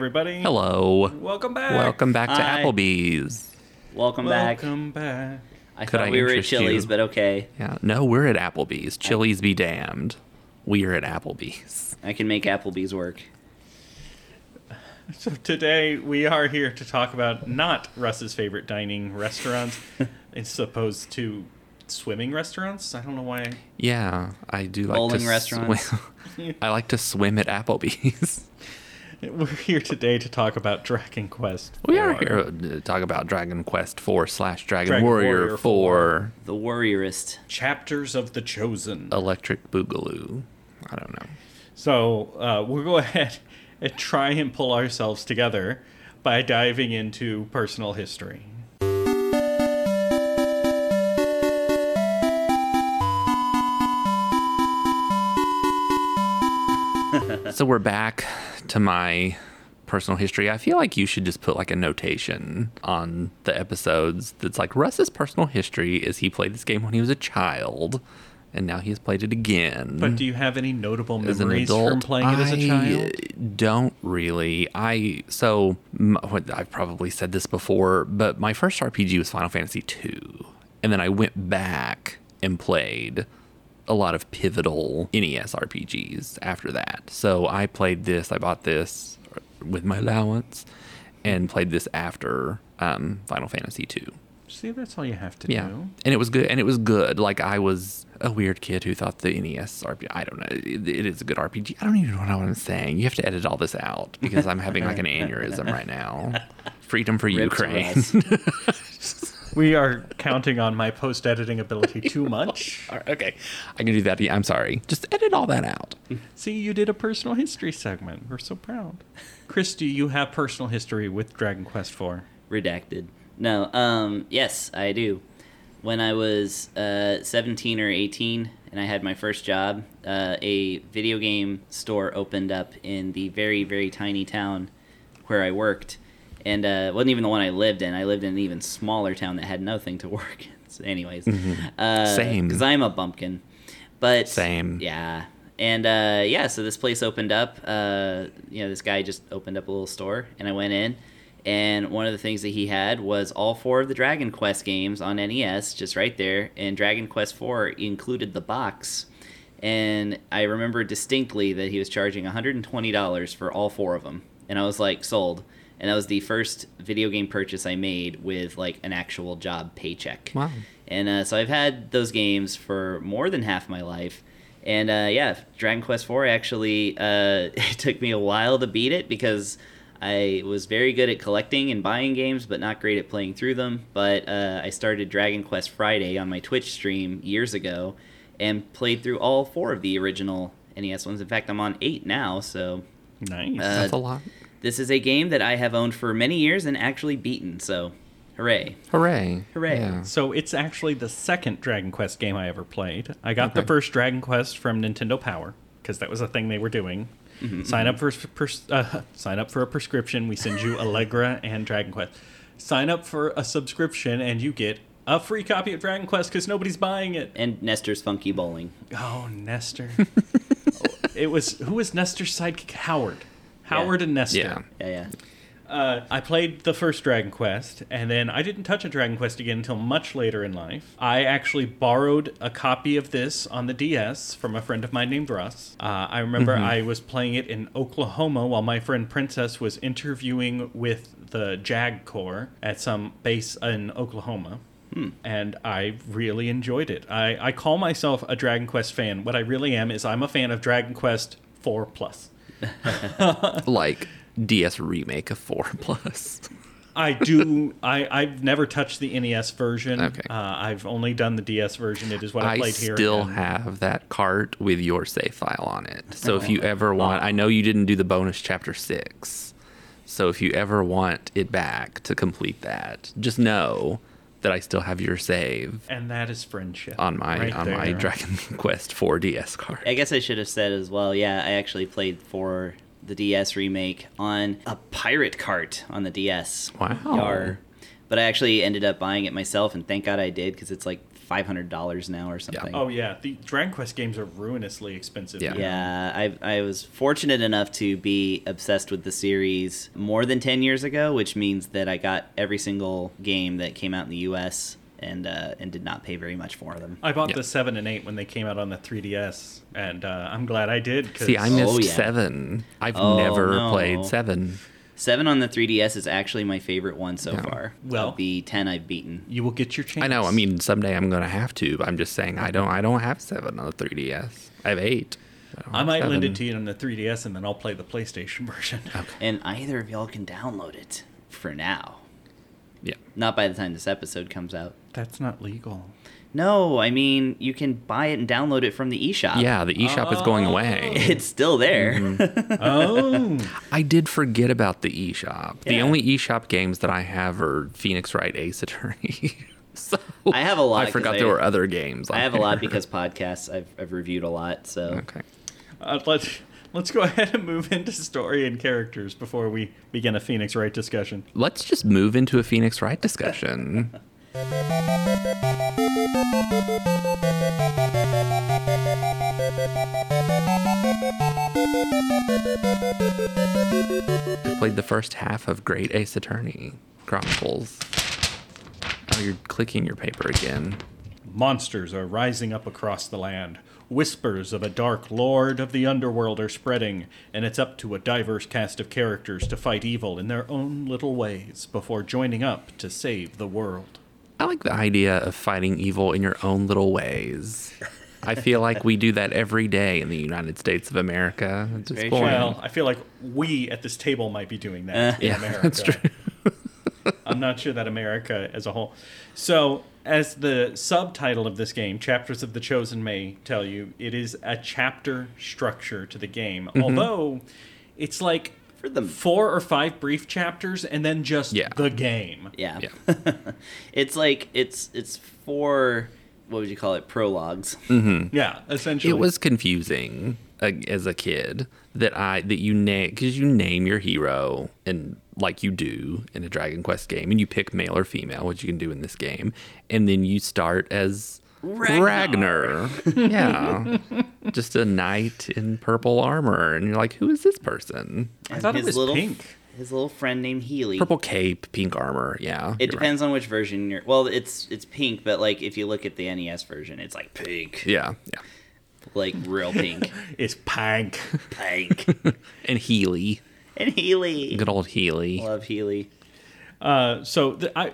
Hey, everybody. Hello. Welcome back. Welcome back to Hi. Applebee's. Welcome back. Welcome back. I Could thought I we were at interest Chili's, you? but okay. Yeah. No, we're at Applebee's. Chili's be damned. We are at Applebee's. I can make Applebee's work. So today we are here to talk about not Russ's favorite dining restaurants, as opposed to swimming restaurants. I don't know why. Yeah, I do like Bowling to restaurants. Swim. I like to swim at Applebee's. We're here today to talk about Dragon Quest. We are here to talk about Dragon Quest 4 slash Dragon, Dragon Warrior, Warrior 4 The Warriorist. Chapters of the Chosen. Electric Boogaloo. I don't know. So uh, we'll go ahead and try and pull ourselves together by diving into personal history. So we're back to my personal history. I feel like you should just put like a notation on the episodes that's like Russ's personal history is he played this game when he was a child and now he has played it again. But do you have any notable memories adult, from playing it as a child? don't really. I so what- I've probably said this before, but my first RPG was Final Fantasy II, and then I went back and played a lot of pivotal NES RPGs after that. So I played this. I bought this with my allowance, and played this after um, Final Fantasy II. See, that's all you have to Yeah, do. and it was good. And it was good. Like I was a weird kid who thought the NES RPG. I don't know. It, it is a good RPG. I don't even know what I'm saying. You have to edit all this out because I'm having like an aneurysm right now. Freedom for Rip to Ukraine. Russ. We are counting on my post editing ability too much. All right, okay, I can do that. I'm sorry. Just edit all that out. See, you did a personal history segment. We're so proud. Chris, do you have personal history with Dragon Quest IV? Redacted. No, um, yes, I do. When I was uh, 17 or 18 and I had my first job, uh, a video game store opened up in the very, very tiny town where I worked. And uh, wasn't even the one I lived in. I lived in an even smaller town that had nothing to work in. So anyways. Uh, Same. Because I'm a bumpkin. But Same. Yeah. And uh, yeah, so this place opened up. Uh, you know, this guy just opened up a little store, and I went in. And one of the things that he had was all four of the Dragon Quest games on NES, just right there. And Dragon Quest IV included the box. And I remember distinctly that he was charging $120 for all four of them. And I was like, sold. And that was the first video game purchase I made with like an actual job paycheck. Wow. And uh, so I've had those games for more than half my life. And uh, yeah, Dragon Quest IV actually uh, it took me a while to beat it because I was very good at collecting and buying games, but not great at playing through them. But uh, I started Dragon Quest Friday on my Twitch stream years ago and played through all four of the original NES ones. In fact, I'm on eight now, so Nice. Uh, That's a lot. This is a game that I have owned for many years and actually beaten. So, hooray! Hooray! Hooray. Yeah. so it's actually the second Dragon Quest game I ever played. I got the first Dragon Quest from Nintendo Power because that was a thing they were doing. sign up for pers- uh, sign up for a prescription. We send you Allegra and Dragon Quest. Sign up for a subscription and you get a free copy of Dragon Quest because nobody's buying it. And Nester's Funky Bowling. Oh, Nester. it was who was Nester's sidekick? Howard. Howard and Nester. Yeah. Yeah, yeah. Uh, I played the first Dragon Quest, and then I didn't touch a Dragon Quest again until much later in life. I actually borrowed a copy of this on the DS from a friend of mine named Russ. Uh, I remember I was playing it in Oklahoma while my friend Princess was interviewing with the JAG Corps at some base in Oklahoma. And I really enjoyed it. I, I call myself a Dragon Quest fan. What I really am is I'm a fan of Dragon Quest 4 Plus. Like DS remake of four plus. I do. I I've never touched the NES version. Okay. Uh, I've only done the DS version. It is what I I played here. I still and- have that cart with your save file on it. So if you ever want, I know you didn't do the bonus chapter six. So if you ever want it back to complete that, just know that I still have your save and that is friendship on my right on my there. Dragon Quest 4 DS card. I guess I should have said as well. Yeah, I actually played for the DS remake on a pirate cart on the DS. Wow. Yar. But I actually ended up buying it myself, and thank God I did because it's like five hundred dollars now or something. Oh yeah, the Dragon Quest games are ruinously expensive. Yeah. now. Yeah, I, I was fortunate enough to be obsessed with the series more than 10 years ago, which means that I got every single game that came out in the US and uh, and did not pay very much for them. I bought Yeah. the seven and eight when they came out on the 3DS, and uh, I'm glad I did. 'cause- See, I missed Oh, yeah. seven. I've Oh, never no. played seven. 7 on the 3DS is actually my favorite one so Yeah. far. Well- of the 10 I've beaten. you will get your chance. I know. I mean, someday I'm gonna have to. But I'm just saying, I don't. I don't have seven on the 3DS. I have eight. don't I have might lend it to you on the 3DS, and then I'll play the PlayStation version. And either of y'all can download it for now. Yeah. Not by the time this episode comes out. That's not legal. No, I mean, you can buy it and download it from the eShop. Yeah. The eShop is going away. It's still there. Mm-hmm. Oh, I did forget about the eShop. The Yeah. only eShop games that I have are Phoenix Wright Ace Attorney. so I have a lot, I forgot I- there were other games. I on have a lot because podcasts I've, I've reviewed a lot. So Okay. uh, let's let's go ahead and move into story and characters before we begin a Phoenix Wright discussion. Let's just move into a Phoenix Wright discussion. I played the first half of Great Ace Attorney Chronicles. Oh, you're clicking your paper again. Monsters are rising up across the land. Whispers of a dark lord of the underworld are spreading, and it's up to a diverse cast of characters to fight evil in their own little ways before joining up to save the world. I like the idea of fighting evil in your own little ways. I feel like we do that every day in the United States of America. At this Very Well, I feel like we at this table might be doing that in Yeah, America. that's true. I'm not sure that America as a whole. So, as the subtitle of this game, Chapters of the Chosen may tell you, it is a chapter structure to the game. Mm-hmm. Although, it's like For the- four or five brief chapters and then just Yeah. the game. yeah, Yeah. it's like it's it's four. What would you call it? Prologues. Yeah, essentially. It was confusing uh, as a kid that I that you name because you name your hero and like you do in a Dragon Quest game, and you pick male or female, which you can do in this game, and then you start as Ragnar. Ragnar. yeah, just a knight in purple armor, and you're like, who is this person? I thought it was little, pink. His little friend named Healie. Purple cape, pink armor. Yeah, It you're depends on which version you're. Well, it's it's pink, but like if you look at the NES version, it's like pink, Yeah, yeah, like real pink, It's pink. pink. and Healie, And Healie, good old Healie. love Healie. Uh, so the, I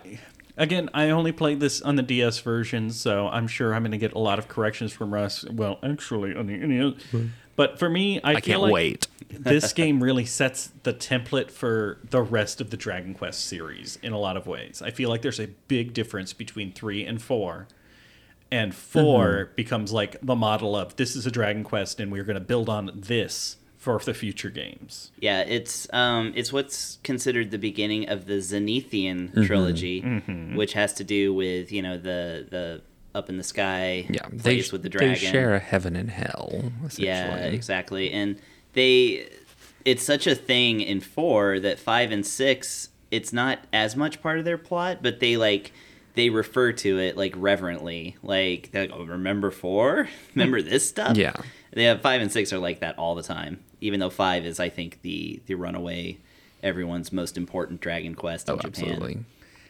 again, I only played this on the DS version, so I'm sure I'm going to get a lot of corrections from Russ. Well, actually, on the NES. But for me, I, I feel can't like wait. this game really sets the template for the rest of the Dragon Quest series in a lot of ways. I feel like there's a big difference between three and four. And 4 mm-hmm. becomes like the model of this is a Dragon Quest, and we're going to build on this for the future games. Yeah, it's um, it's what's considered the beginning of the Zenithian Mm-hmm. trilogy, which has to do with you know the the up in the sky Yeah, they, place with the dragon. they share a heaven and hell. Yeah, exactly. And they it's such a thing in 4 that 5 and 6 it's not as much part of their plot, but they like they refer to it like reverently. Like they're like, "Oh, remember 4? remember this stuff?" Yeah. They have 5 and 6 are like that all the time. Even though 5 is I think the the runaway everyone's most important Dragon Quest in Oh, Japan. absolutely.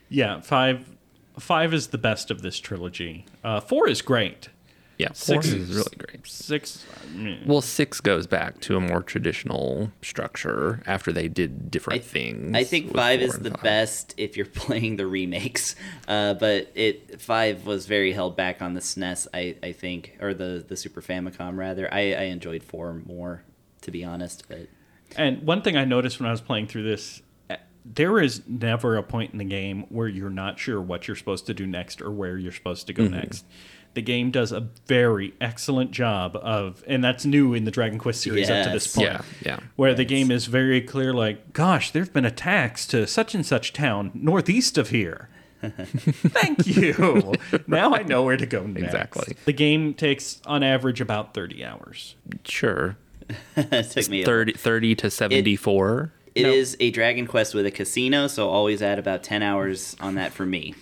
Yeah, five five is the best of this trilogy. Uh, four is great. Yeah, four Six is really great. Six, mm, Well, six goes back to a more traditional structure after they did different things. I think five is the five. best if you're playing the remakes, uh, but it five was very held back on the SNES. I, I think, or the the Super Famicom rather. I, I enjoyed four more, to be honest. But And one thing I noticed when I was playing through this, there is never a point in the game where you're not sure what you're supposed to do next or where you're supposed to go mm-hmm. next. The game does a very excellent job of, and that's new in the Dragon Quest series up to this point. Yeah, yeah. Where the game is very clear, like, gosh, there have been attacks to such and such town northeast of here. Thank you. now I know where to go next. Exactly. The game takes, on average, about 30 hours. Sure. it took me. a- 30, 30 to 74. It No. is a Dragon Quest with a casino, so always add about ten hours on that for me.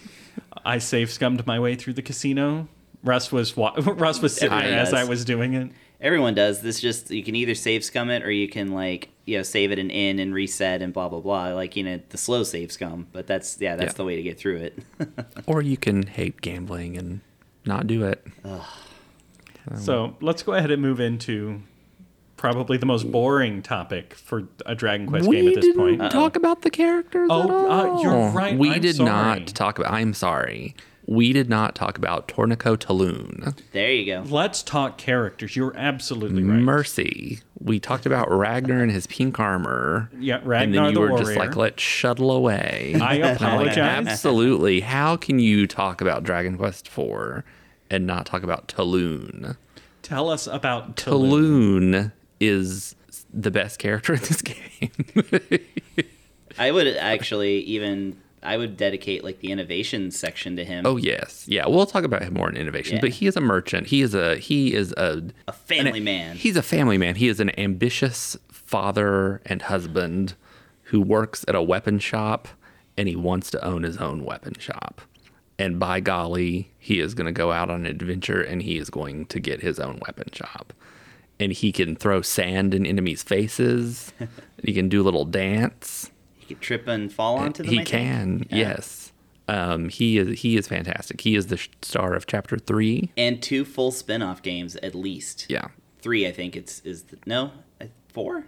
I save scummed my way through the casino Russ was wa- Russ was sitting Everyone as does. I was doing it. Everyone does. This just you can either save scum it or you can like you know save it and in and reset and blah blah blah. Like you know the slow save scum, but that's yeah that's Yeah. the way to get through it. Or you can hate gambling and not do it. Um, so let's go ahead and move into probably the most boring topic for a Dragon Quest we game at this didn't point. talk about the characters. Oh, at uh, you're all. right. We I'm did sorry. not talk about. I'm sorry. We did not talk about Torneko Taloon. there you go. Let's talk characters. You're absolutely right. Mercy. We talked about Ragnar and his pink armor. Yeah, Ragnar and then you the were warrior. just like, let's shuttle away. I I'm like, apologize. absolutely. How can you talk about Dragon Quest IV and not talk about Taloon? Tell us about Taloon. Taloon is the best character in this game. I would actually even I would dedicate like the innovation section to him. oh yes, yeah. We'll talk about him more in innovation, Yeah. but he is a merchant. He is a he is a a family man. He's a family man. He is an ambitious father and husband who works at a weapon shop and he wants to own his own weapon shop. And by golly, he is going to go out on an adventure and he is going to get his own weapon shop. And he can throw sand in enemies' faces. he can do a little dance. he can trip and fall onto them. he I can, Yeah. yes. Um, he is he is fantastic. He is the star of chapter three. And two full spin-off games at least. Yeah, Three, I think it's is the, no uh, four.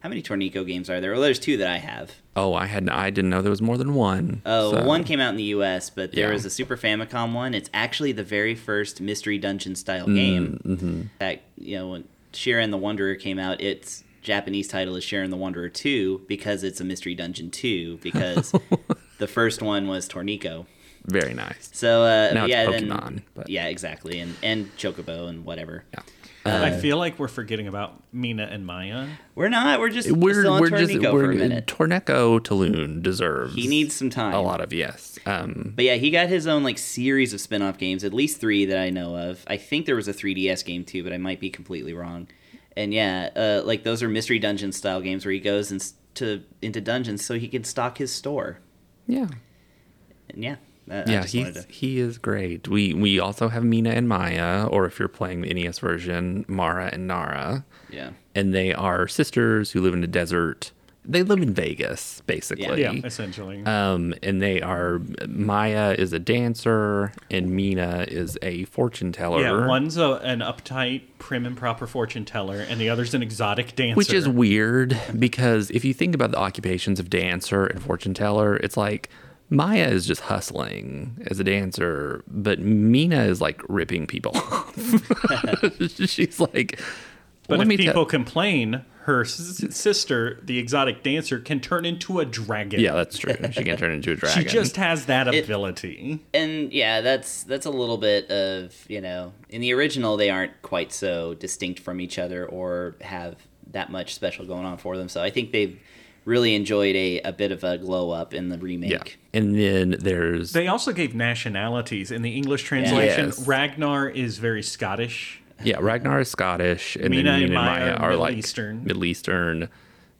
How many Torneko games are there? Well, there's two that I have. Oh, I had I didn't know there was more than one. Oh, So- one came out in the U.S., but there Yeah. was a Super Famicom one. It's actually the very first mystery dungeon Mm, style game. mm-hmm. That you know, Shiren the Wanderer came out, its Japanese title is Shiren the Wanderer Two because it's a mystery dungeon two because the first one was Torneko. very nice. So uh, Now it's yeah, Pokemon, yeah, exactly, and and Chocobo and whatever. Yeah. I feel like we're forgetting about Mina and Maya. We're not. We're just We're still on we're Torneko just for we're a minute. Torneko Taloon deserves He needs some time. a lot of yes. Um, But yeah, he got his own like series of spin-off games, at least three that I know of. I think there was a 3DS game too, but I might be completely wrong. And yeah, uh, like those are mystery dungeon style games where he goes and to into dungeons so he can stock his store. yeah, And yeah, I, I yeah, just he's to. he is great. We we also have Mina and Maya, or if you're playing the NES version, Mara and Nara, Yeah, and they are sisters who live in the desert. They live in Vegas, basically. Yeah, essentially. Um, and they are Maya is a dancer and Mina is a fortune teller. yeah, one's a, an uptight, prim and proper fortune teller, and the other's an exotic dancer. Which is weird because if you think about the occupations of dancer and fortune teller, it's like Maya is just hustling as a dancer, but Mina is like ripping people off. She's like, But let if me people tell. complain, her s- sister, the exotic dancer, can turn into a dragon. Yeah, that's true. She can turn into a dragon. She just has that It- ability. and yeah, that's that's a little bit of you know in the original they aren't quite so distinct from each other or have that much special going on for them. So I think they've really enjoyed a, a bit of a glow up in the remake. yeah. And then there's They also gave nationalities. In the English translation, Yes. Ragnar is very Scottish. yeah, Ragnar is Scottish, and Mina then and Mina and Maya Maya are are Middle like Eastern. Middle Eastern.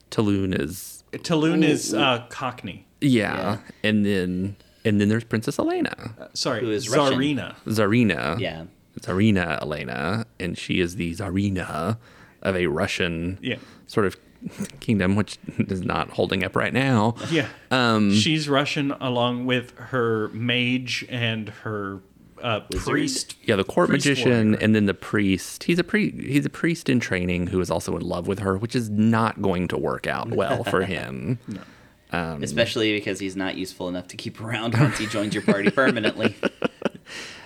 Taloon is Taloon is uh, Cockney. yeah. Yeah. and then and then there's Princess Alena. Sorry, Who is Russian. Tsarina. Zarina. Yeah. Zarina Alena, and she is the Zarina of a Russian Yeah. sort of kingdom, which is not holding up right now. Yeah. Um, She's Russian along with her mage and her uh, priest. yeah, the court Priest magician, warrior. and then the priest. He's a pre- he's a priest in training who is also in love with her, which is not going to work out well for him. Um, Especially because he's not useful enough to keep around once he joins your party permanently.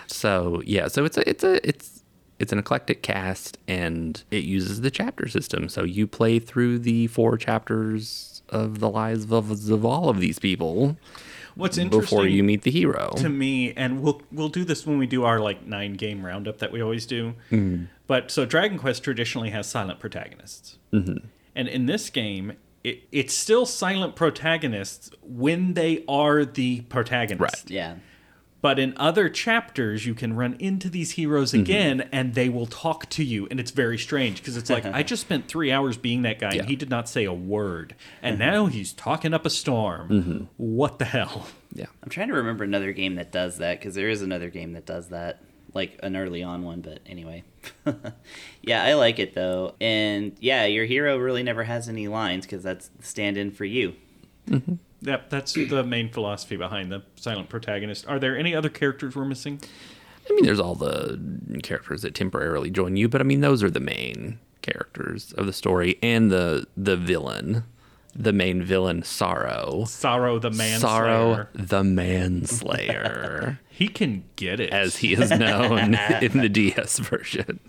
So yeah, so it's a it's a it's it's an eclectic cast, and it uses the chapter system. So you play through the four chapters of the lives of, of all of these people What's interesting before you meet the hero. to me, and we'll we'll do this when we do our like nine game roundup that we always do. Mm-hmm. But so Dragon Quest traditionally has silent protagonists, mm-hmm. and in this game, it, it's still silent protagonists when they are the protagonist. Right. Yeah. But in other chapters, you can run into these heroes Mm-hmm. again, and they will talk to you, and it's very strange because it's like I just spent three hours being that guy, Yeah. and he did not say a word, and now he's talking up a storm. Mm-hmm. What the hell? yeah. I'm trying to remember another game that does that because there is another game that does that. like an early on one, but anyway. yeah, I like it though. And yeah, your hero really never has any lines because that's stand in for you. Yep, that's the main philosophy behind the silent protagonist. Are there any other characters we're missing? I mean, there's all the characters that temporarily join you, but I mean, those are the main characters of the story and the the villain, the main villain, Psaro. Psaro the Manslayer. Psaro the Manslayer, He can get it. as he is known in the DS version.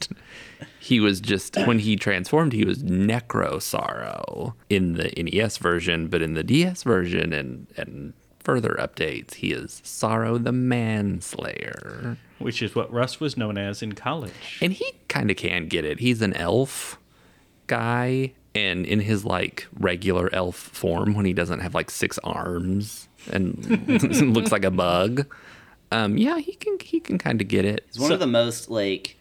He was just when he transformed, he was Necrosaro in the NES version, but in the DS version and and further updates, he is Psaro the Manslayer. which is what Russ was known as in college. And he kind of can get it. He's an elf guy, and in his like regular elf form, when he doesn't have like six arms and looks like a bug, um, yeah, he can he can kind of get it. he's one of the most like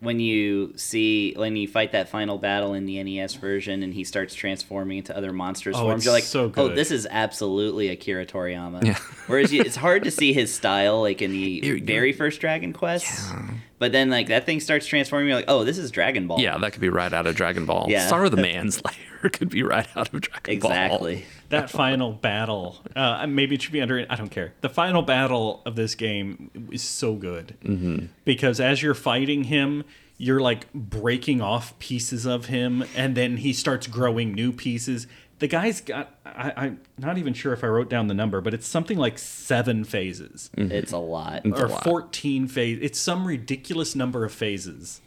when you see when you fight that final battle in the NES version and he starts transforming into other monsters Oh, forms, it's you're like, so oh, this is absolutely Akira Toriyama. Yeah. Whereas you, it's hard to see his style like in the You're- very first Dragon Quest, but then like that thing starts transforming, you're like, oh, this is Dragon Ball. Yeah, that could be right out of Dragon Ball. Yeah. of the Manslayer could be right out of Dragon Ball. exactly. That final battle, uh, maybe it should be under. I don't care. The final battle of this game is so good mm-hmm. because as you're fighting him, you're like breaking off pieces of him, and then he starts growing new pieces. The guy's got. I, I'm not even sure if I wrote down the number, but it's something like seven phases It's a lot. or lot. 14 phase. It's some ridiculous number of phases,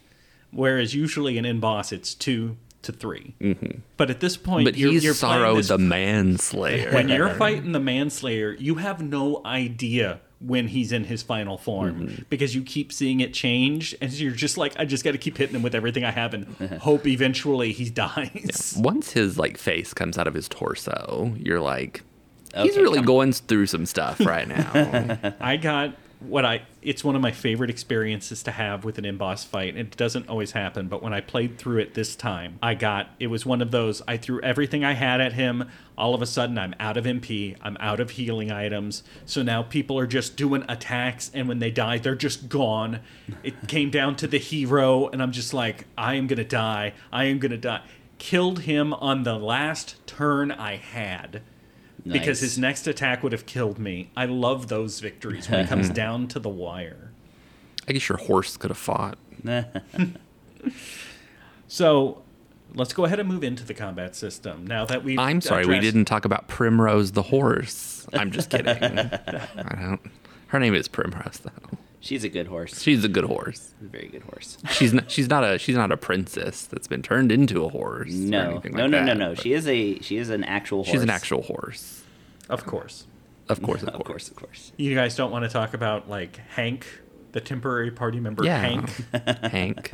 whereas usually in in boss it's two to 3 Mm-hmm. But at this point, But you're, he's you're Psaro this the Manslayer. when you're fighting the manslayer, you have no idea when he's in his final form Mm-hmm. because you keep seeing it change, and you're just like, I just got to keep hitting him with everything I have and hope eventually he dies. Once his like face comes out of his torso, you're like, he's Okay, really come- going through some stuff right now. I got what I. It's one of my favorite experiences to have with an in-boss fight. It doesn't always happen, but when I played through it this time, I got. It was one of those. I threw everything I had at him. All of a sudden, I'm out of MP. I'm out of healing items. So now people are just doing attacks, and when they die, they're just gone. It came down to the hero, and I'm just like, I am gonna die. I am gonna die. Killed him on the last turn I had because his next attack would have killed me. I love those victories when it comes down to the wire. I guess your horse could have fought. So let's go ahead and move into the combat system now that we. I'm sorry, we didn't talk about Primrose the horse. I'm just kidding. I don't. Her name is Primrose though. She's a good horse. She's a good horse. A very good horse. She's not. She's not a. She's not a princess that's been turned into a horse. No, anything no, like no, no, that, no. but She is a she is an actual horse. She's an actual horse. Of course. Of course, of Of course. course, of course. You guys don't want to talk about like Hank, the temporary party member Yeah, Hank. Hank,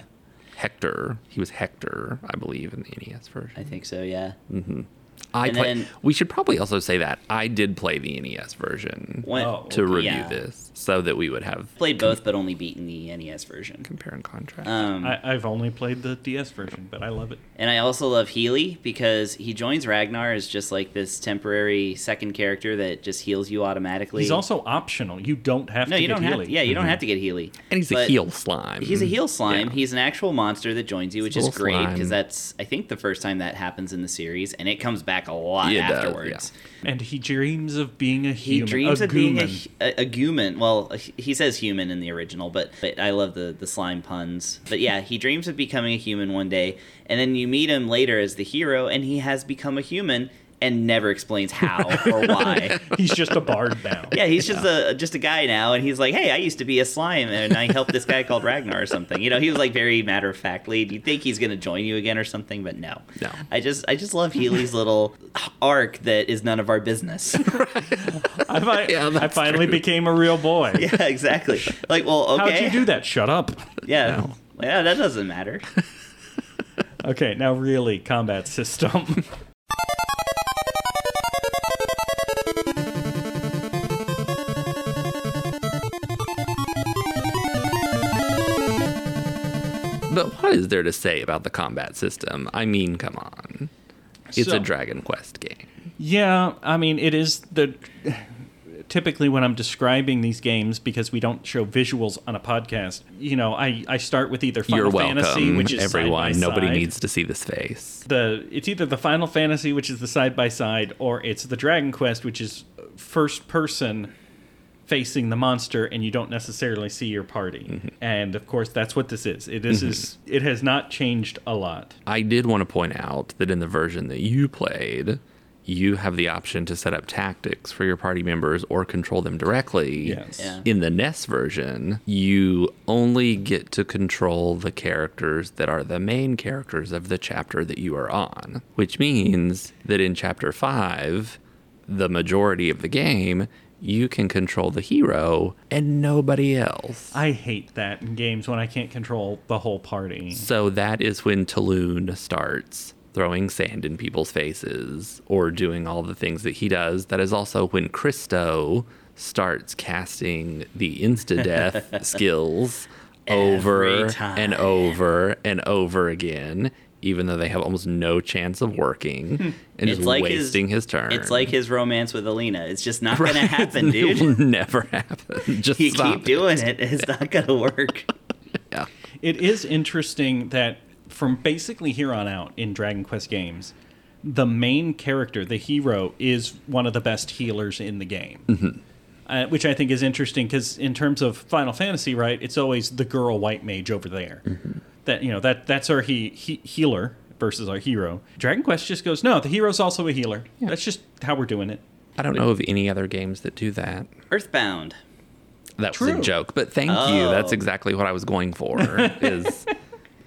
Hector. He was Hector, I believe, in the NES version. I think so. Yeah. Mm-hmm. I And play, then- we should probably also say that I did play the NES version When, Oh. to review yeah. this, so that we would have Played both, but only beaten the NES version. compare and contrast. Um, I, I've only played the DS version, but I love it. and I also love Healie because he joins Ragnar as just like this temporary second character that just heals you automatically. He's also optional. You don't have no, to you get don't Healie. have. Yeah, you don't have to get Healie. and he's a but healslime. He's a healslime. Yeah. He's an actual monster that joins you, which is great because that's I think the first time that happens in the series, and it comes back a lot Yeah, it does, afterwards. And he dreams of being a He dreams a of being a, gooman. a, a human. Well, he says human in the original, but, but I love the, the slime puns. But yeah, he dreams of becoming a human one day, and then you meet him later as the hero, and he has become a human and never explains how or why. He's just a bard now. Yeah, he's just a just a guy now, and he's like, "Hey, I used to be a slime, and I helped this guy called Ragnar or something." You know, he was like very matter of factly. Do you think he's gonna join you again or something? But no, No. I just I just love Healie's little arc that is none of our business. I, fi- Yeah, I finally true. became a real boy. yeah, exactly. Like, well, okay, How'd you do that? Shut up. Yeah, No. yeah, that doesn't matter. Okay, now really, combat system. But what is there to say about the combat system? I mean, come on. It's So- a Dragon Quest game. yeah, I mean, it is the typically when I'm describing these games, because we don't show visuals on a podcast, you know, I, I start with either Final You're Fantasy, which is side by everyone. Nobody side. needs to see this face. the it's either the Final Fantasy, which is the side by side, or it's the Dragon Quest, which is first person facing the monster, and you don't necessarily see your party. Mm-hmm. And of course, that's what this is. It is, is it has not changed a lot. I did want to point out that in the version that you played, you have the option to set up tactics for your party members or control them directly. Yes. Yeah. In the NES version, you only get to control the characters that are the main characters of the chapter that you are on, which means that in chapter 5, the majority of the game, you can control the hero and nobody else. I hate that in games when I can't control the whole party. So that is when Taloon starts throwing sand in people's faces or doing all the things that he does. That is also when Cristo starts casting the insta death skills over and over and over again, even though they have almost no chance of working hmm. and It's just like wasting his, turn. It's like his romance with Alena. It's just not going to Right? happen, It dude. will never happen. Just You stop keep it. doing it, it's not going to work. Yeah. It is interesting that from basically here on out in Dragon Quest games, the main character, the hero, is one of the best healers in the game. Mm-hmm. Uh, which I think is interesting because in terms of Final Fantasy, right, it's always the girl white mage over there. Mm-hmm. That you know that that's our he, he, healer versus our hero. Dragon Quest just goes, no, the hero's also a healer. That's just how we're doing it. I don't know of any other games that do that. Earthbound. That was a joke, but thank you. That's Oh. exactly what I was going for. is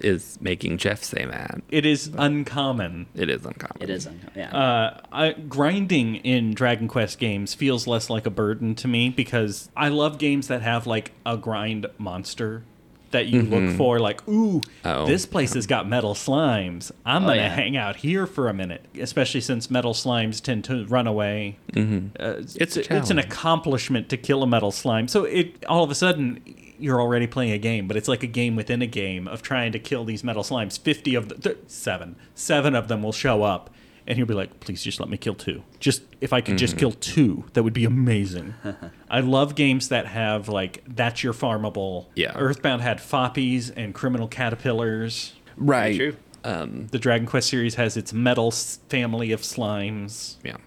is making Jeff say that. It is uncommon It is uncommon. It is. uncommon. Yeah. uh, I, grinding in Dragon Quest games feels less like a burden to me because I love games that have like a grind monster that you look for. Like, ooh, Oh. this place has got metal slimes. I'm Oh, gonna yeah. hang out here for a minute, especially since metal slimes tend to run away. Mm-hmm. Uh, It's it's a it's an accomplishment to kill a metal slime. So it all of a sudden you're already playing a game, but it's like a game within a game of trying to kill these metal slimes. Fifty of the th- seven, seven of them will show up, and he'll be like, "Please, just let me kill two. Just if I could just Mm-hmm. kill two, that would be amazing." I love games that have like that's your farmable. Yeah. Earthbound had foppies and criminal caterpillars. right. True. The Dragon Quest series has its metal s- family of slimes. Yeah.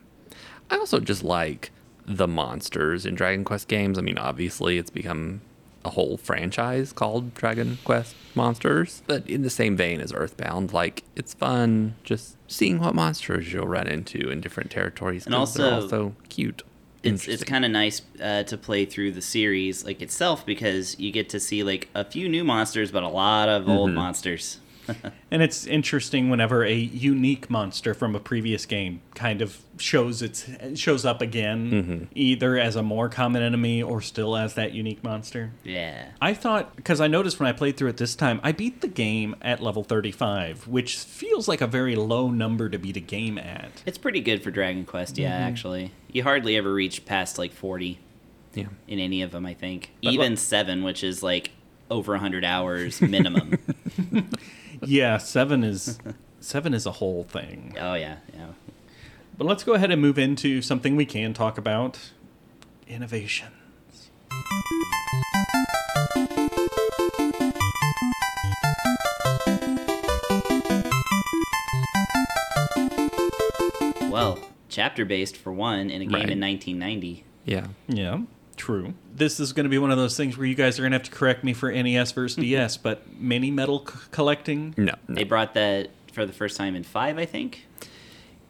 I also just like the monsters in Dragon Quest games. I mean, obviously, it's become a whole franchise called Dragon Quest Monsters, but in the same vein as Earthbound, like it's fun just seeing what monsters you'll run into in different territories. And also- also cute. it's it's kind of nice uh, to play through the series like itself because you get to see like a few new monsters but a lot of old Mm-hmm. monsters And it's interesting whenever a unique monster from a previous game kind of shows its shows up again, either as a more common enemy or still as that unique monster. yeah I thought because I noticed when I played through it this time, I beat the game at level 35, which feels like a very low number to beat a game at. it's pretty good for dragon quest yeah Mm-hmm. actually you hardly ever reach past like 40 yeah. in any of them i think But even look- 7 which is like over 100 hours minimum Yeah, seven is seven is a whole thing. oh yeah yeah But let's go ahead and move into something we can talk about: innovations. well chapter based for one in a game Right. in 1990 Yeah. Yeah, true. This is going to be one of those things where you guys are going to have to correct me for NES versus mm-hmm. DS, but mini metal c- collecting. No. no. they brought that for the first time in 5 i think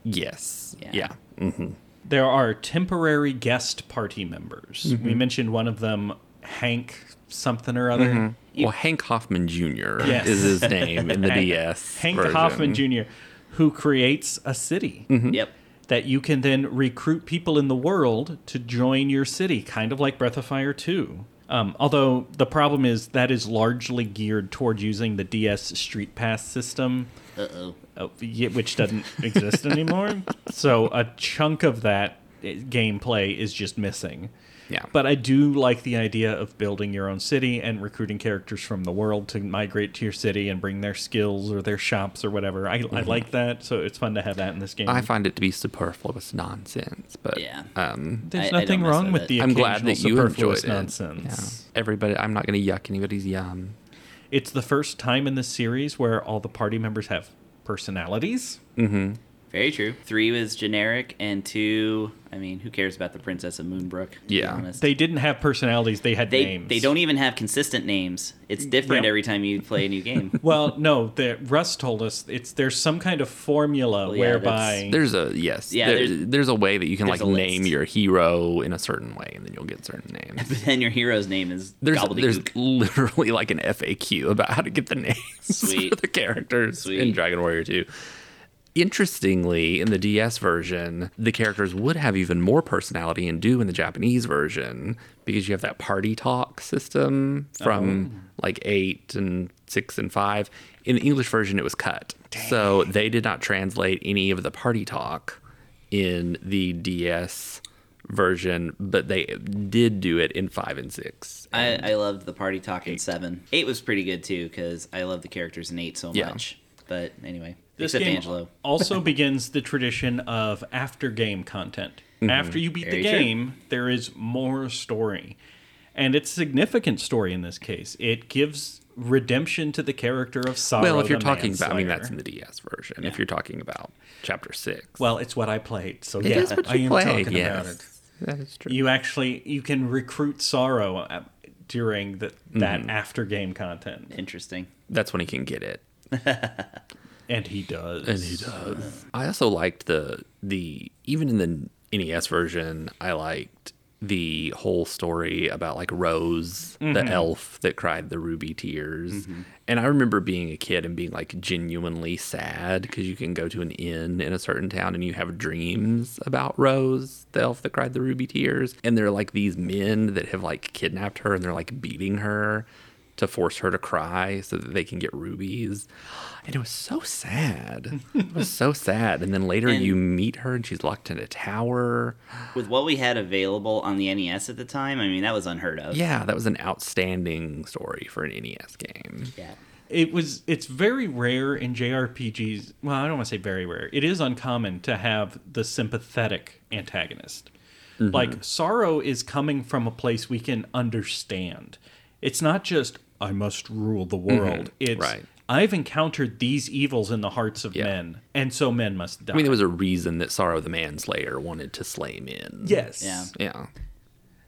yes. Yeah. Yeah. hmm There are temporary guest party members. We mm-hmm. mentioned one of them, Hank something or other. Mm-hmm. Well, Hank Hoffman Jr. Yes. is his name in the Hank- DS. Hank version. Hoffman Jr., who creates a city yep that you can then recruit people in the world to join your city, kind of like Breath of Fire 2. Um, although the problem is that is largely geared toward using the DS Street Pass system. uh-oh uh, which doesn't exist anymore. So a chunk of that uh, gameplay is just missing. Yeah. But I do like the idea of building your own city and recruiting characters from the world to migrate to your city and bring their skills or their shops or whatever. I, I like that, so it's fun to have that in this game. Mm-hmm. I find it to be superfluous nonsense, but Yeah. um, There's I- I nothing mess wong with with it. the I'm glad that you superfluous enjoyed it. nonsense. Yeah. Everybody, I'm not going to yuck anybody's yum. It's the first time in the series where all the party members have personalities. Mm-hmm. Very true. Three was generic, and two, I mean, who cares about the Princess of Moonbrooke? to be Yeah. honest? They didn't have personalities; they had they names. they don't even have consistent names. It's different Yep. every time you play a new game. Well, no, the Russ told us it's there's some kind of formula Well, yeah, whereby There's a yes. Yeah, there- there's- there's, a way that you can like name your hero in a certain way, and then you'll get certain names. but then your hero's name is There's there's literally like an FAQ about how to get the names Sweet. for the characters Sweet. in Dragon Warrior 2. Interestingly, in the DS version, the characters would have even more personality and do in the Japanese version because you have that party talk system from oh. like 8 and 6 and 5. In the English version, it was cut. So they did not translate any of the party talk in the DS version, but they did do it in 5 and 6. I, I loved the party talk in seven. Eight was pretty good too because I love the characters in eight so Yeah. much. But anyway, this except game Angelo. also begins the tradition of after game content. After you beat Very the true. game, there is more story. And it's significant story in this case. It gives redemption to the character of Psaro. Well, if you're talking about, I mean, that's in the DS version. If you're talking about chapter six, Well, it's what I played, so it yeah, is what I you am played. talking yes, about it. that is true. You actually you can recruit Psaro uh, during the, that Mm-hmm. after game content, Interesting. That's when he can get it, and he does. and he does. I also liked the the even in the NES version, I liked the whole story about like Rose, the mm-hmm. elf that cried the ruby tears. Mm-hmm. And I remember being a kid and being like genuinely sad because you can go to an inn in a certain town and you have dreams about Rose, the elf that cried the ruby tears. And they're like these men that have like kidnapped her and they're like beating her to force her to cry so that they can get rubies. And it was so sad. it was so sad. And then later And- you meet her and she's locked in a tower. With what we had available on the NES at the time, I mean that was unheard of. Yeah, that was an outstanding story for an NES game. Yeah. it was it's very rare in JRPGs. Well, I don't want to say very rare. It is uncommon to have the sympathetic antagonist. Mm-hmm. Like Psaro is coming from a place we can understand. It's not just I must rule the world. It's Mm-hmm. Right. I've encountered these evils in the hearts of Yeah. men, and so men must die. I mean, there was a reason that Psaro the Manslayer wanted to slay men. yes. Yeah. Yeah.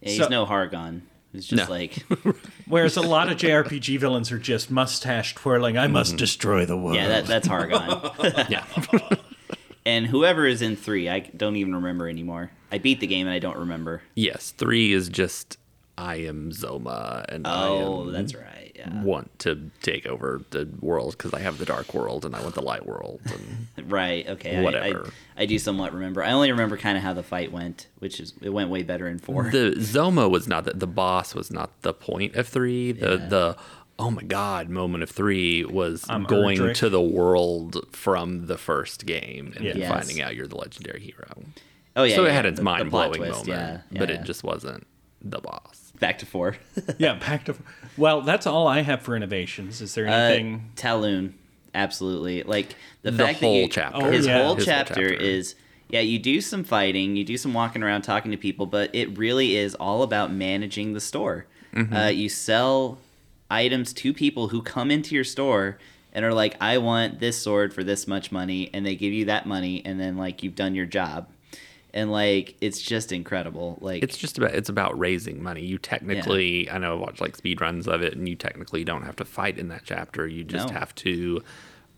Yeah, he's So- no Hargon. It's just No. like Whereas a lot of JRPG villains are just mustache twirling. I must destroy the world. yeah, that, that's Hargon. Yeah. and whoever is in three, I don't even remember anymore. I beat the game and I don't remember. yes. Three is just I am Zoma and I Oh, am that's right. Yeah. want to take over the world because I have the dark world and I want the light world. And Right. Okay. I- Whatever. I, I, do somewhat remember. I only remember kind of how the fight went, which is it went way better in four. the Zoma was not the, the boss was not the point of three. The Yeah. the oh my god moment of three was I'm going Erdrick. to the world from the first game and then finding out you're the legendary hero. oh yeah. so it yeah, had its the- the mind blowing twist, moment, Yeah, but yeah, it just wasn't the boss. Back to four. yeah, back to. Well, that's all I have for innovations. Is there Uh, anything? Taloon, absolutely. Like the, The fact whole that you, chapter. Oh, his yeah. whole His whole chapter chapter. is yeah. You do some fighting, you do some walking around talking to people, but it really is all about managing the store. Mm-hmm. Uh, you sell items to people who come into your store and are like, "I want this sword for this much money," and they give you that money, and then like you've done your job. And like it's just incredible. Like It's just about it's about raising money. You technically, I know I watch like speed runs of it, and you technically don't have to fight in that chapter. You just No. have to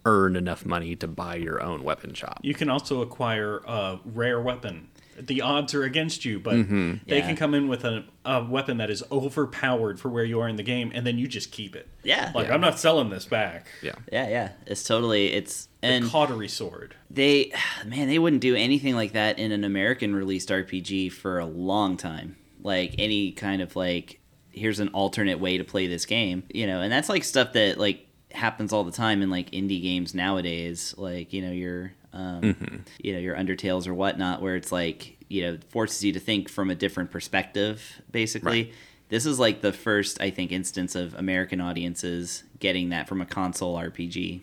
earn enough money to buy your own weapon shop. You can also acquire a rare weapon. The odds are against you, but mm-hmm. they Yeah. can come in with a, a weapon that is overpowered for where you are in the game, and then you just keep it. yeah, Like Yeah. I'm not selling this back. Yeah. yeah, yeah. It's totally it's and the cautery sword. they man they wouldn't do anything like that in an american released rpg for a long time like any kind of like here's an alternate way to play this game you know and that's like stuff that like happens all the time in like indie games nowadays like you know your um, Mm-hmm. you know, your Undertales or whatnot, where it's like you know forces you to think from a different perspective. Basically, Right. this is like the first I think instance of American audiences getting that from a console RPG.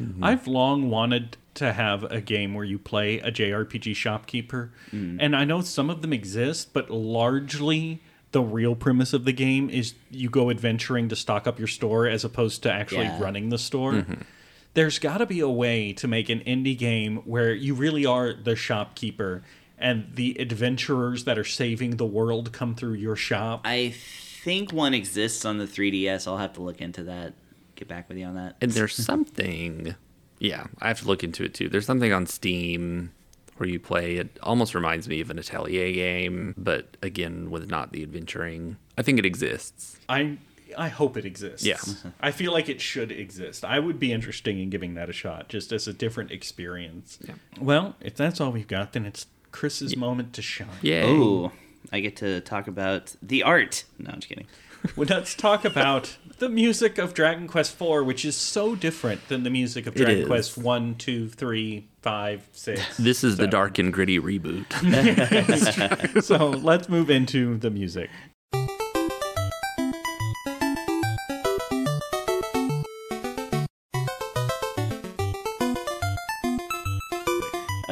Mm-hmm. I've long wanted to have a game where you play a JRPG shopkeeper, mm. and I know some of them exist, but largely the real premise of the game is you go adventuring to stock up your store as opposed to actually Yeah. running the store. Mm-hmm. There's got to be a way to make an indie game where you really are the shopkeeper and the adventurers that are saving the world come through your shop. I think one exists on the 3DS. I'll have to look into that. Get back with you on that. And there's something, yeah, I have to look into it too. There's something on Steam where you play. It almost reminds me of an Atelier game, but again, with not the adventuring. I think it exists. I I hope it exists. Yeah. I feel like it should exist. I would be interested in giving that a shot, just as a different experience. Yeah. Well, if that's all we've got, then it's Chris's moment to shine. Yeah. Oh, I get to talk about the art. No, I'm just kidding. Let's talk about the music of Dragon Quest IV, which is so different than the music of Dragon. Quest One, Two, Three, Five, Six. This is the dark and gritty reboot. so let's move into the music.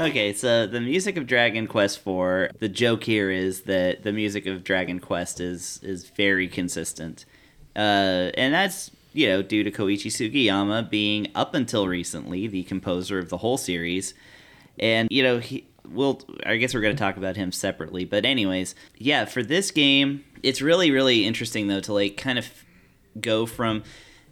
Okay, so the music of Dragon Quest IV. The joke here is that the music of Dragon Quest is is very consistent, uh, and that's you know due to Koichi Sugiyama being up until recently the composer of the whole series, and you know he. Well, I guess we're going to talk about him separately, but anyways, yeah, for this game, it's really really interesting though to like kind of go from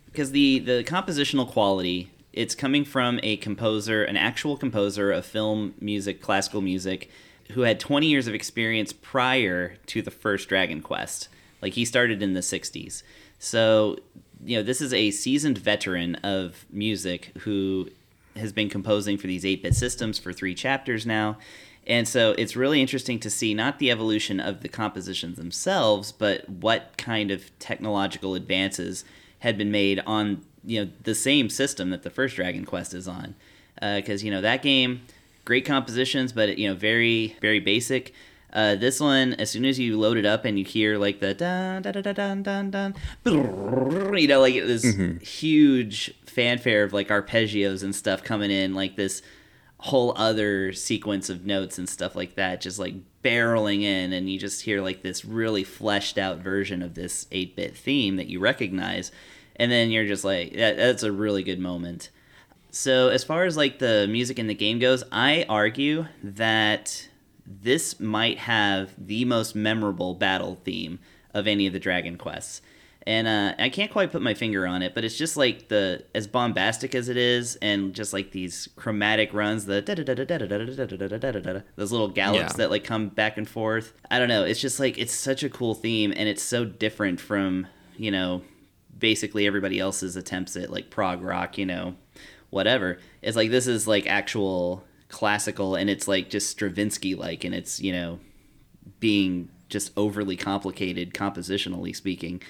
because the the compositional quality it's coming from a composer an actual composer of film music classical music who had 20 years of experience prior to the first dragon quest. Like he started in the 60s so you know this is a seasoned veteran of music who has been composing for these 8-bit systems for three chapters now. And so it's really interesting to see not the evolution of the compositions themselves, but what kind of technological advances had been made on you know the same system that the first Dragon Quest is on. Because you know that game, great compositions, but you know very very basic. Uh, this one, as soon as you load it up and you hear like the dun dun dun dun dun dun, you know, like this huge fanfare of like arpeggios and stuff coming in, like this whole other sequence of notes and stuff like that just like barreling in and you just hear like this really fleshed out version of this 8-bit theme that you recognize and then you're just like that, that's a really good moment so as far as like the music in the game goes i argue that this might have the most memorable battle theme of any of the dragon quests and uh, I can't quite put my finger on it, but it's just like the as bombastic as it is, and just like these chromatic runs, the da da da da da those little gallops Yeah. that like come back and forth. I don't know. It's just like it's such a cool theme, and it's so different from you know basically everybody else's attempts at like prog rock, you know, whatever. It's like this is like actual classical, and it's like just Stravinsky like, and it's you know being just overly complicated compositionally speaking.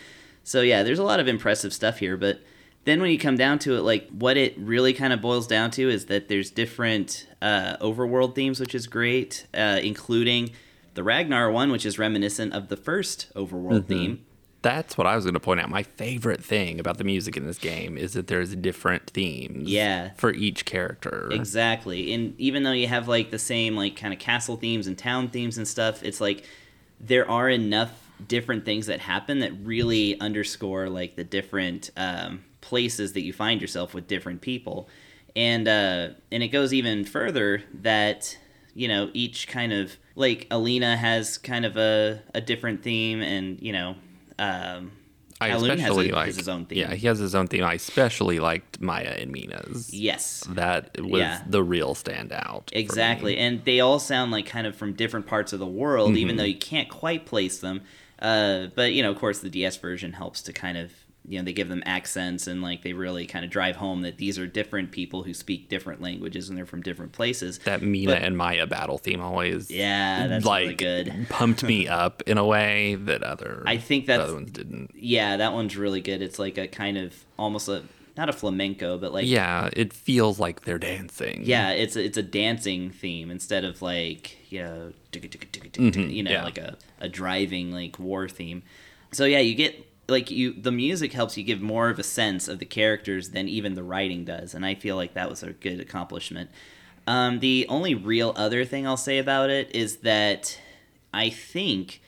So yeah, there's a lot of impressive stuff here, but then when you come down to it, like what it really kind of boils down to is that there's different uh, overworld themes, which is great, uh, including the Ragnar one, which is reminiscent of the first overworld theme. That's what I was going to point out. My favorite thing about the music in this game is that there's different themes Yeah. for each character. Exactly. And even though you have like the same like kind of castle themes and town themes and stuff, it's like there are enough different things that happen that really underscore like the different um, places that you find yourself with different people. And uh, and it goes even further that you know each kind of like Alena has kind of a, a different theme and you know um, I especially a, like his own theme. Yeah, he has his own theme. I especially liked Maya and Meena's. yes. That was Yeah. the real standout. Exactly. And they all sound like kind of from different parts of the world, even Mm-hmm. though you can't quite place them. Uh, but, you know, of course, the DS version helps to kind of, you know, they give them accents and, like, they really kind of drive home that these are different people who speak different languages and they're from different places. That Meena But- and Maya battle theme always Yeah, that's like really good. pumped me up in a way that other I think the that's- other ones didn't. Yeah, that one's really good. It's like a kind of almost a not a flamenco, but like Yeah, it feels like they're dancing. yeah, it's a, it's a dancing theme instead of like you know, mm-hmm, you know, like a, a driving like war theme. So yeah, you get like you the music helps you give more of a sense of the characters than even the writing does, and I feel like that was a good accomplishment. Um, the only real other thing I'll say about it is that I think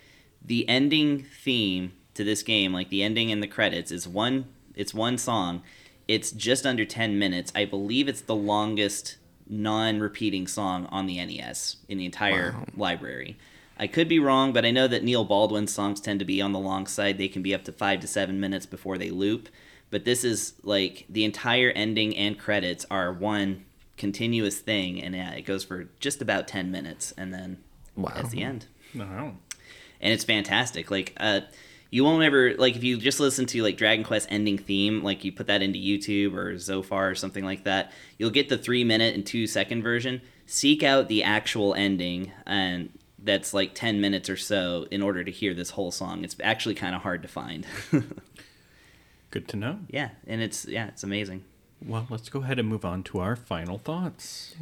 the ending theme to this game, like the ending and the credits, is one. It's one song. It's just under ten minutes. I believe it's the longest non-repeating song on the NES in the entire library. I could be wrong, but I know that Neil Baldwin's songs tend to be on the long side. They can be up to five to seven minutes before they loop. But this is like the entire ending and credits are one continuous thing, and yeah, it goes for just about ten minutes, and then Wow. that's the end No. and it's fantastic. Like, uh, you won't ever like if you just listen to like Dragon Quest ending theme, like you put that into YouTube or Zophar or something like that, you'll get the three minute and two second version. Seek out the actual ending, and that's like ten minutes or so in order to hear this whole song. It's actually kind of hard to find. Good to know. yeah, and it's yeah, it's amazing. Well, let's go ahead and move on to our final thoughts.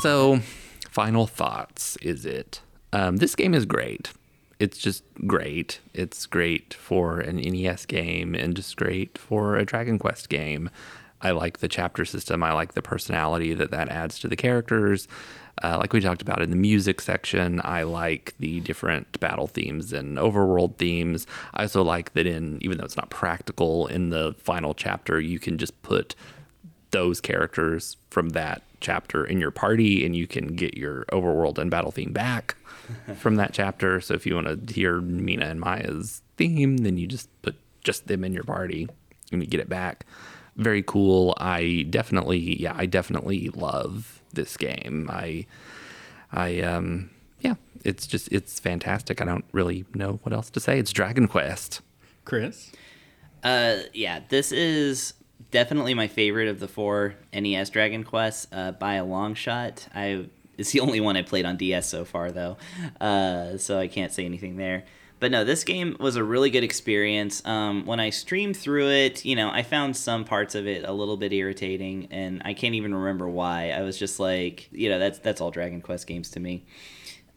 So, final thoughts is it? Um, this game is great. It's just great. It's great for an NES game and just great for a Dragon Quest game. I like the chapter system. I like the personality that that adds to the characters. Uh, like we talked about in the music section, I like the different battle themes and overworld themes. I also like that in, even though it's not practical, in the final chapter, you can just put those characters from that chapter in your party and you can get your overworld and battle theme back from that chapter. So if you want to hear meena and maya's theme then you just put just them in your party and you get it back. Very cool. I definitely yeah i definitely love this game. I i um yeah it's just it's fantastic. I don't really know what else to say. It's dragon quest. Chris? Uh, yeah, this is definitely my favorite of the four NES Dragon Quests uh, by a long shot. I it's the only one I played on DS so far though, uh, so I can't say anything there. But no, this game was a really good experience. Um, when I streamed through it, you know, I found some parts of it a little bit irritating, and I can't even remember why. I was just like, you know, that's that's all Dragon Quest games to me.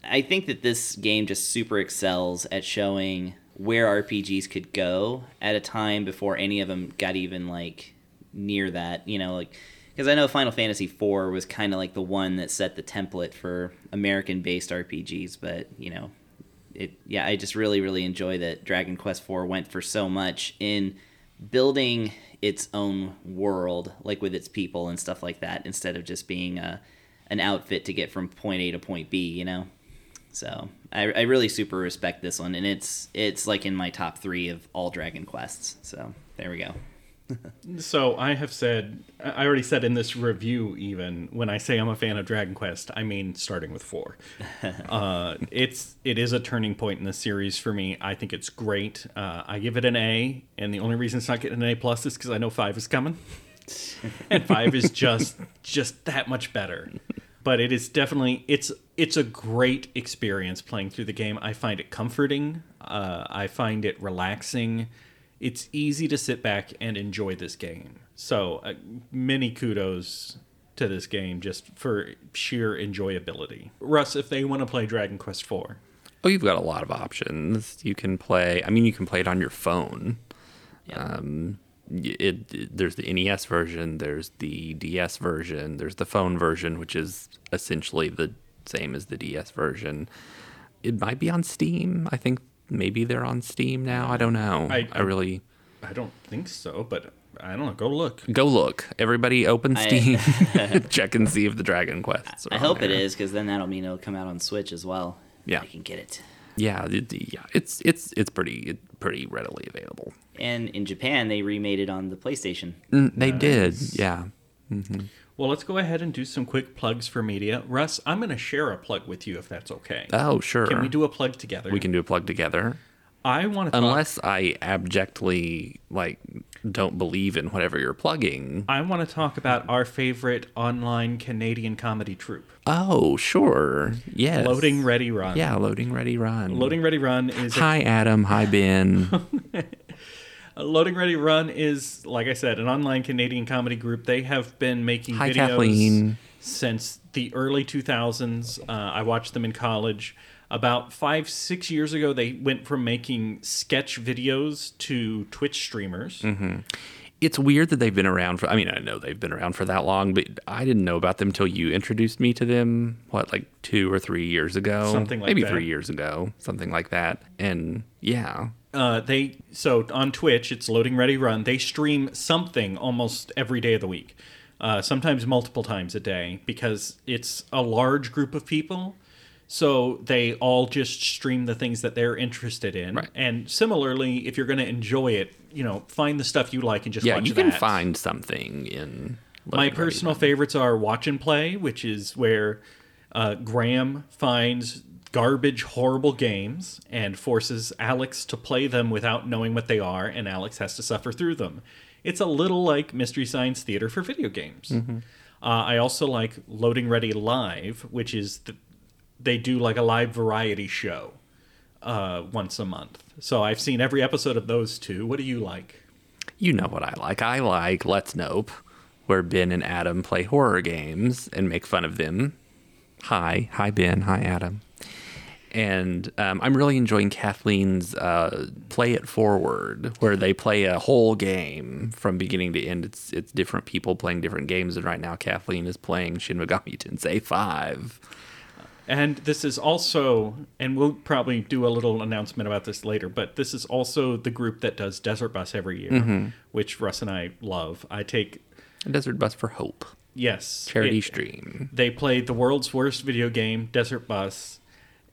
I think that this game just super excels at showing where RPGs could go at a time before any of them got even like near that, you know, like because I know Final Fantasy IV was kind of like the one that set the template for American based RPGs, but you know, it yeah, I just really really enjoy that Dragon Quest IV went for so much in building its own world like with its people and stuff like that instead of just being a an outfit to get from point A to point B, you know. So I, I really super respect this one, and it's it's like in my top three of all Dragon Quests. So there we go. So I have said, I already said in this review, even when I say I'm a fan of Dragon Quest, I mean starting with four. uh, it's it is a turning point in the series for me. I think it's great. Uh, I give it an A, and the only reason it's not getting an A plus is because I know five is coming, and five is just just that much better. But it is definitely it's it's a great experience playing through the game. I find it comforting. Uh, I find it relaxing it's easy to sit back and enjoy this game. So, uh, many kudos to this game just for sheer enjoyability. Russ, if they want to play Dragon Quest IV, Oh, you've got a lot of options. You can play. I mean, you can play it on your phone. Yep. Um, it, it- there's the NES version. There's the DS version. There's the phone version, which is essentially the same as the DS version. It might be on Steam. I think maybe they're on Steam now. I don't know. I- I, really I don't think so, but I don't know. Go look. go look. Everybody, open I- Steam. Check and see if the Dragon Quests. Are I on hope it there. is, because then that'll mean it'll come out on Switch as well. Yeah. I can get it. Yeah, it, yeah. It's it's it's pretty pretty readily available. And in Japan, they remade it on the PlayStation. Mm, they did. Yeah. Well, let's go ahead and do some quick plugs for media. Russ, I'm going to share a plug with you if that's okay. Oh, sure. Can we do a plug together? We can do a plug together. I want to talk. Unless I abjectly like don't believe in whatever you're plugging. I want to talk about our favorite online Canadian comedy troupe, Oh, sure. Yes. Loading Ready Run. Yeah, loading ready run. Loading Ready Run is a Hi Adam, hi Ben. Loading Ready Run is, like I said, an online Canadian comedy group. They have been making Hi, videos Kathleen. since the early 2000s. Uh, I watched them in college. About five, six years ago, they went from making sketch videos to Twitch streamers. Mm-hmm. it's weird that they've been around for I mean, I know they've been around for that long, but I didn't know about them until you introduced me to them, what, like 2 or 3 years ago? Something like Maybe that. 3 years ago, something like that. And yeah, Uh, they so on Twitch, it's Loading Ready Run. They stream something almost every day of the week, uh, sometimes multiple times a day, because it's a large group of people. So they all just stream the things that they're interested in. Right. And similarly, if you're going to enjoy it, you know, find the stuff you like and just yeah, watch you can that. find something in My Loading Ready personal Run. favorites are Watch and Play, which is where uh, Graham finds garbage, horrible games and forces Alex to play them without knowing what they are, and Alex has to suffer through them. It's a little like Mystery Science Theater for video games. Mm-hmm. Uh, I also like Loading Ready Live, which is the, they do like a live variety show uh, once a month. So I've seen every episode of those two. What do you like? You know what I like. I like Let's Nope, where Ben and Adam play horror games and make fun of them. Hi, hi Ben, hi Adam. And um, I'm really enjoying Kathleen's uh, Play It Forward, where they play a whole game from beginning to end. It's it's different people playing different games, and right now Kathleen is playing Shin Megami Tensei Five. And this is also, and we'll probably do a little announcement about this later, but this is also the group that does Desert Bus every year, which Russ and I love. I take, Desert Bus for Hope yes. charity it- stream. They play the world's worst video game, Desert Bus,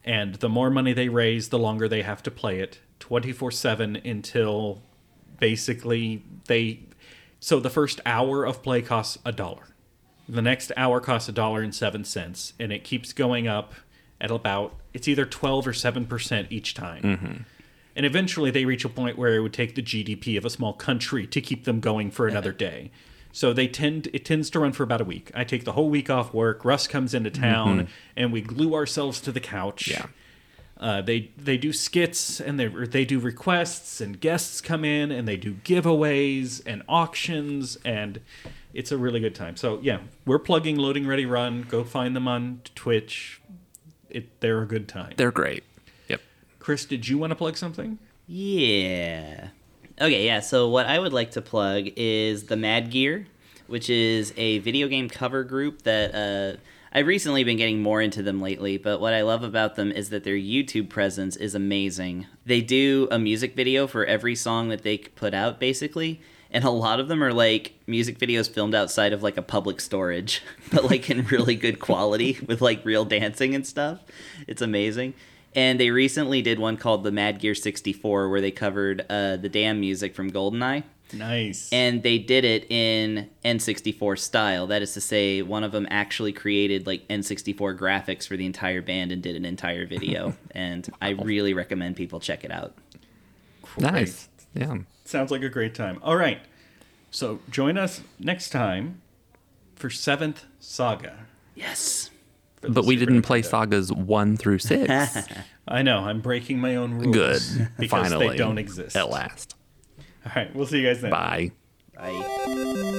and the more money they raise, the longer they have to play it 24 7 until basically they. So the first hour of play costs a dollar. The next hour costs a dollar and seven cents, and it keeps going up at about it's either 12 or 7 percent each time. Mm-hmm. And eventually they reach a point where it would take the GDP of a small country to keep them going for another day. So they tend it tends to run for about a week. I take the whole week off work. Russ comes into town, and we glue ourselves to the couch. Yeah. Uh, they they do skits and they they do requests and guests come in and they do giveaways and auctions and it's a really good time. So yeah, we're plugging Loading Ready Run. Go find them on Twitch. It they're a good time. They're great. Yep. Chris, did you want to plug something? Yeah. Okay, yeah. So what I would like to plug is the Mad Gear, which is a video game cover group that uh, I've recently been getting more into them lately. But what I love about them is that their YouTube presence is amazing. They do a music video for every song that they put out, basically. And a lot of them are like music videos filmed outside of like a public storage, but like in really good quality with like real dancing and stuff. It's amazing. And they recently did one called the Mad Gear 64 where they covered uh, the damn music from GoldenEye. Nice. And they did it in N64 style. That is to say, one of them actually created like N64 graphics for the entire band and did an entire video. and I really recommend people check it out. Nice. Yeah. Sounds like a great time. All right. So join us next time for Seventh Saga. Yes. For the But we didn't play Nintendo. sagas one through six. I know. I'm breaking my own rules. Good. Because Finally. they don't exist. At last. All right. We'll see you guys then. Bye. Bye.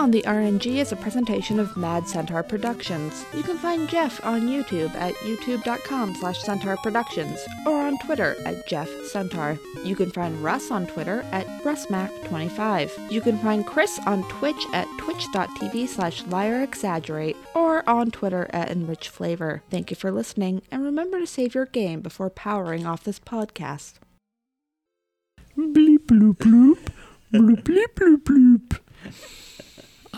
On the RNG is a presentation of Mad Centaur Productions. You can find Jeff on YouTube at youtube.com slash centaur productions or on Twitter at Jeff Centaur. You can find Russ on Twitter at RussMac25. You can find Chris on Twitch at twitch.tv slash liarexaggerate or on Twitter at enrichflavor. Thank you for listening and remember to save your game before powering off this podcast. Bleep bloop bloop. Bloop bleep bloop bloop.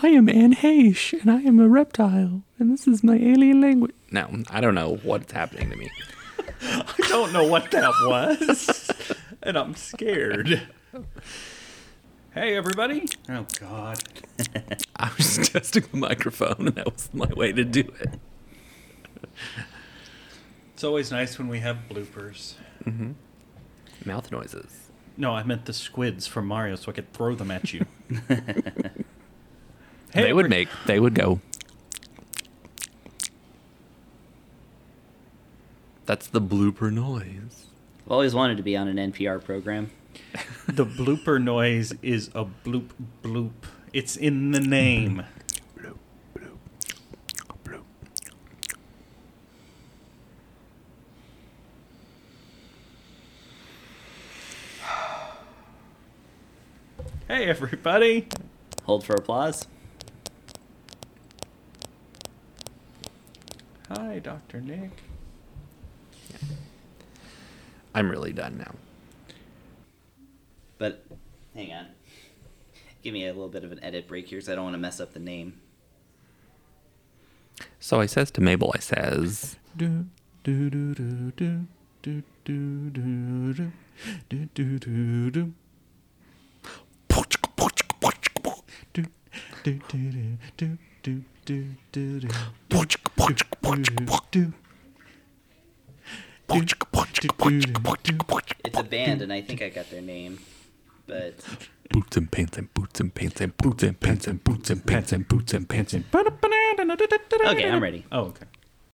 I am Anne Heche, and I am a reptile, and this is my alien language. No, I don't know what's happening to me. I don't know what that was. and I'm scared. Hey, everybody. Oh, God. I was testing the microphone, and that was my way to do it. It's always nice when we have bloopers. Mm-hmm. Mouth noises. No, I meant the squids from Mario, so I could throw them at you. They would make. They would go. That's the blooper noise. I've always wanted to be on an NPR program. The blooper noise is a bloop bloop. It's in the name. Bloop, bloop, bloop. Hey, everybody. Hold for applause. Hi, Dr. Nick. I'm really done now. But hang on. Give me a little bit of an edit break here because I don't want to mess up the name. So I says to Mabel, I says, Do do do do do do do do do do do do do. Do, do, do, do, do, do, do, do, do. Do, do. It's a band, and I think I got their name, but boots and pants and boots and pants and boots and pants and boots and pants and boots and pants and okay, I'm ready. Oh, okay.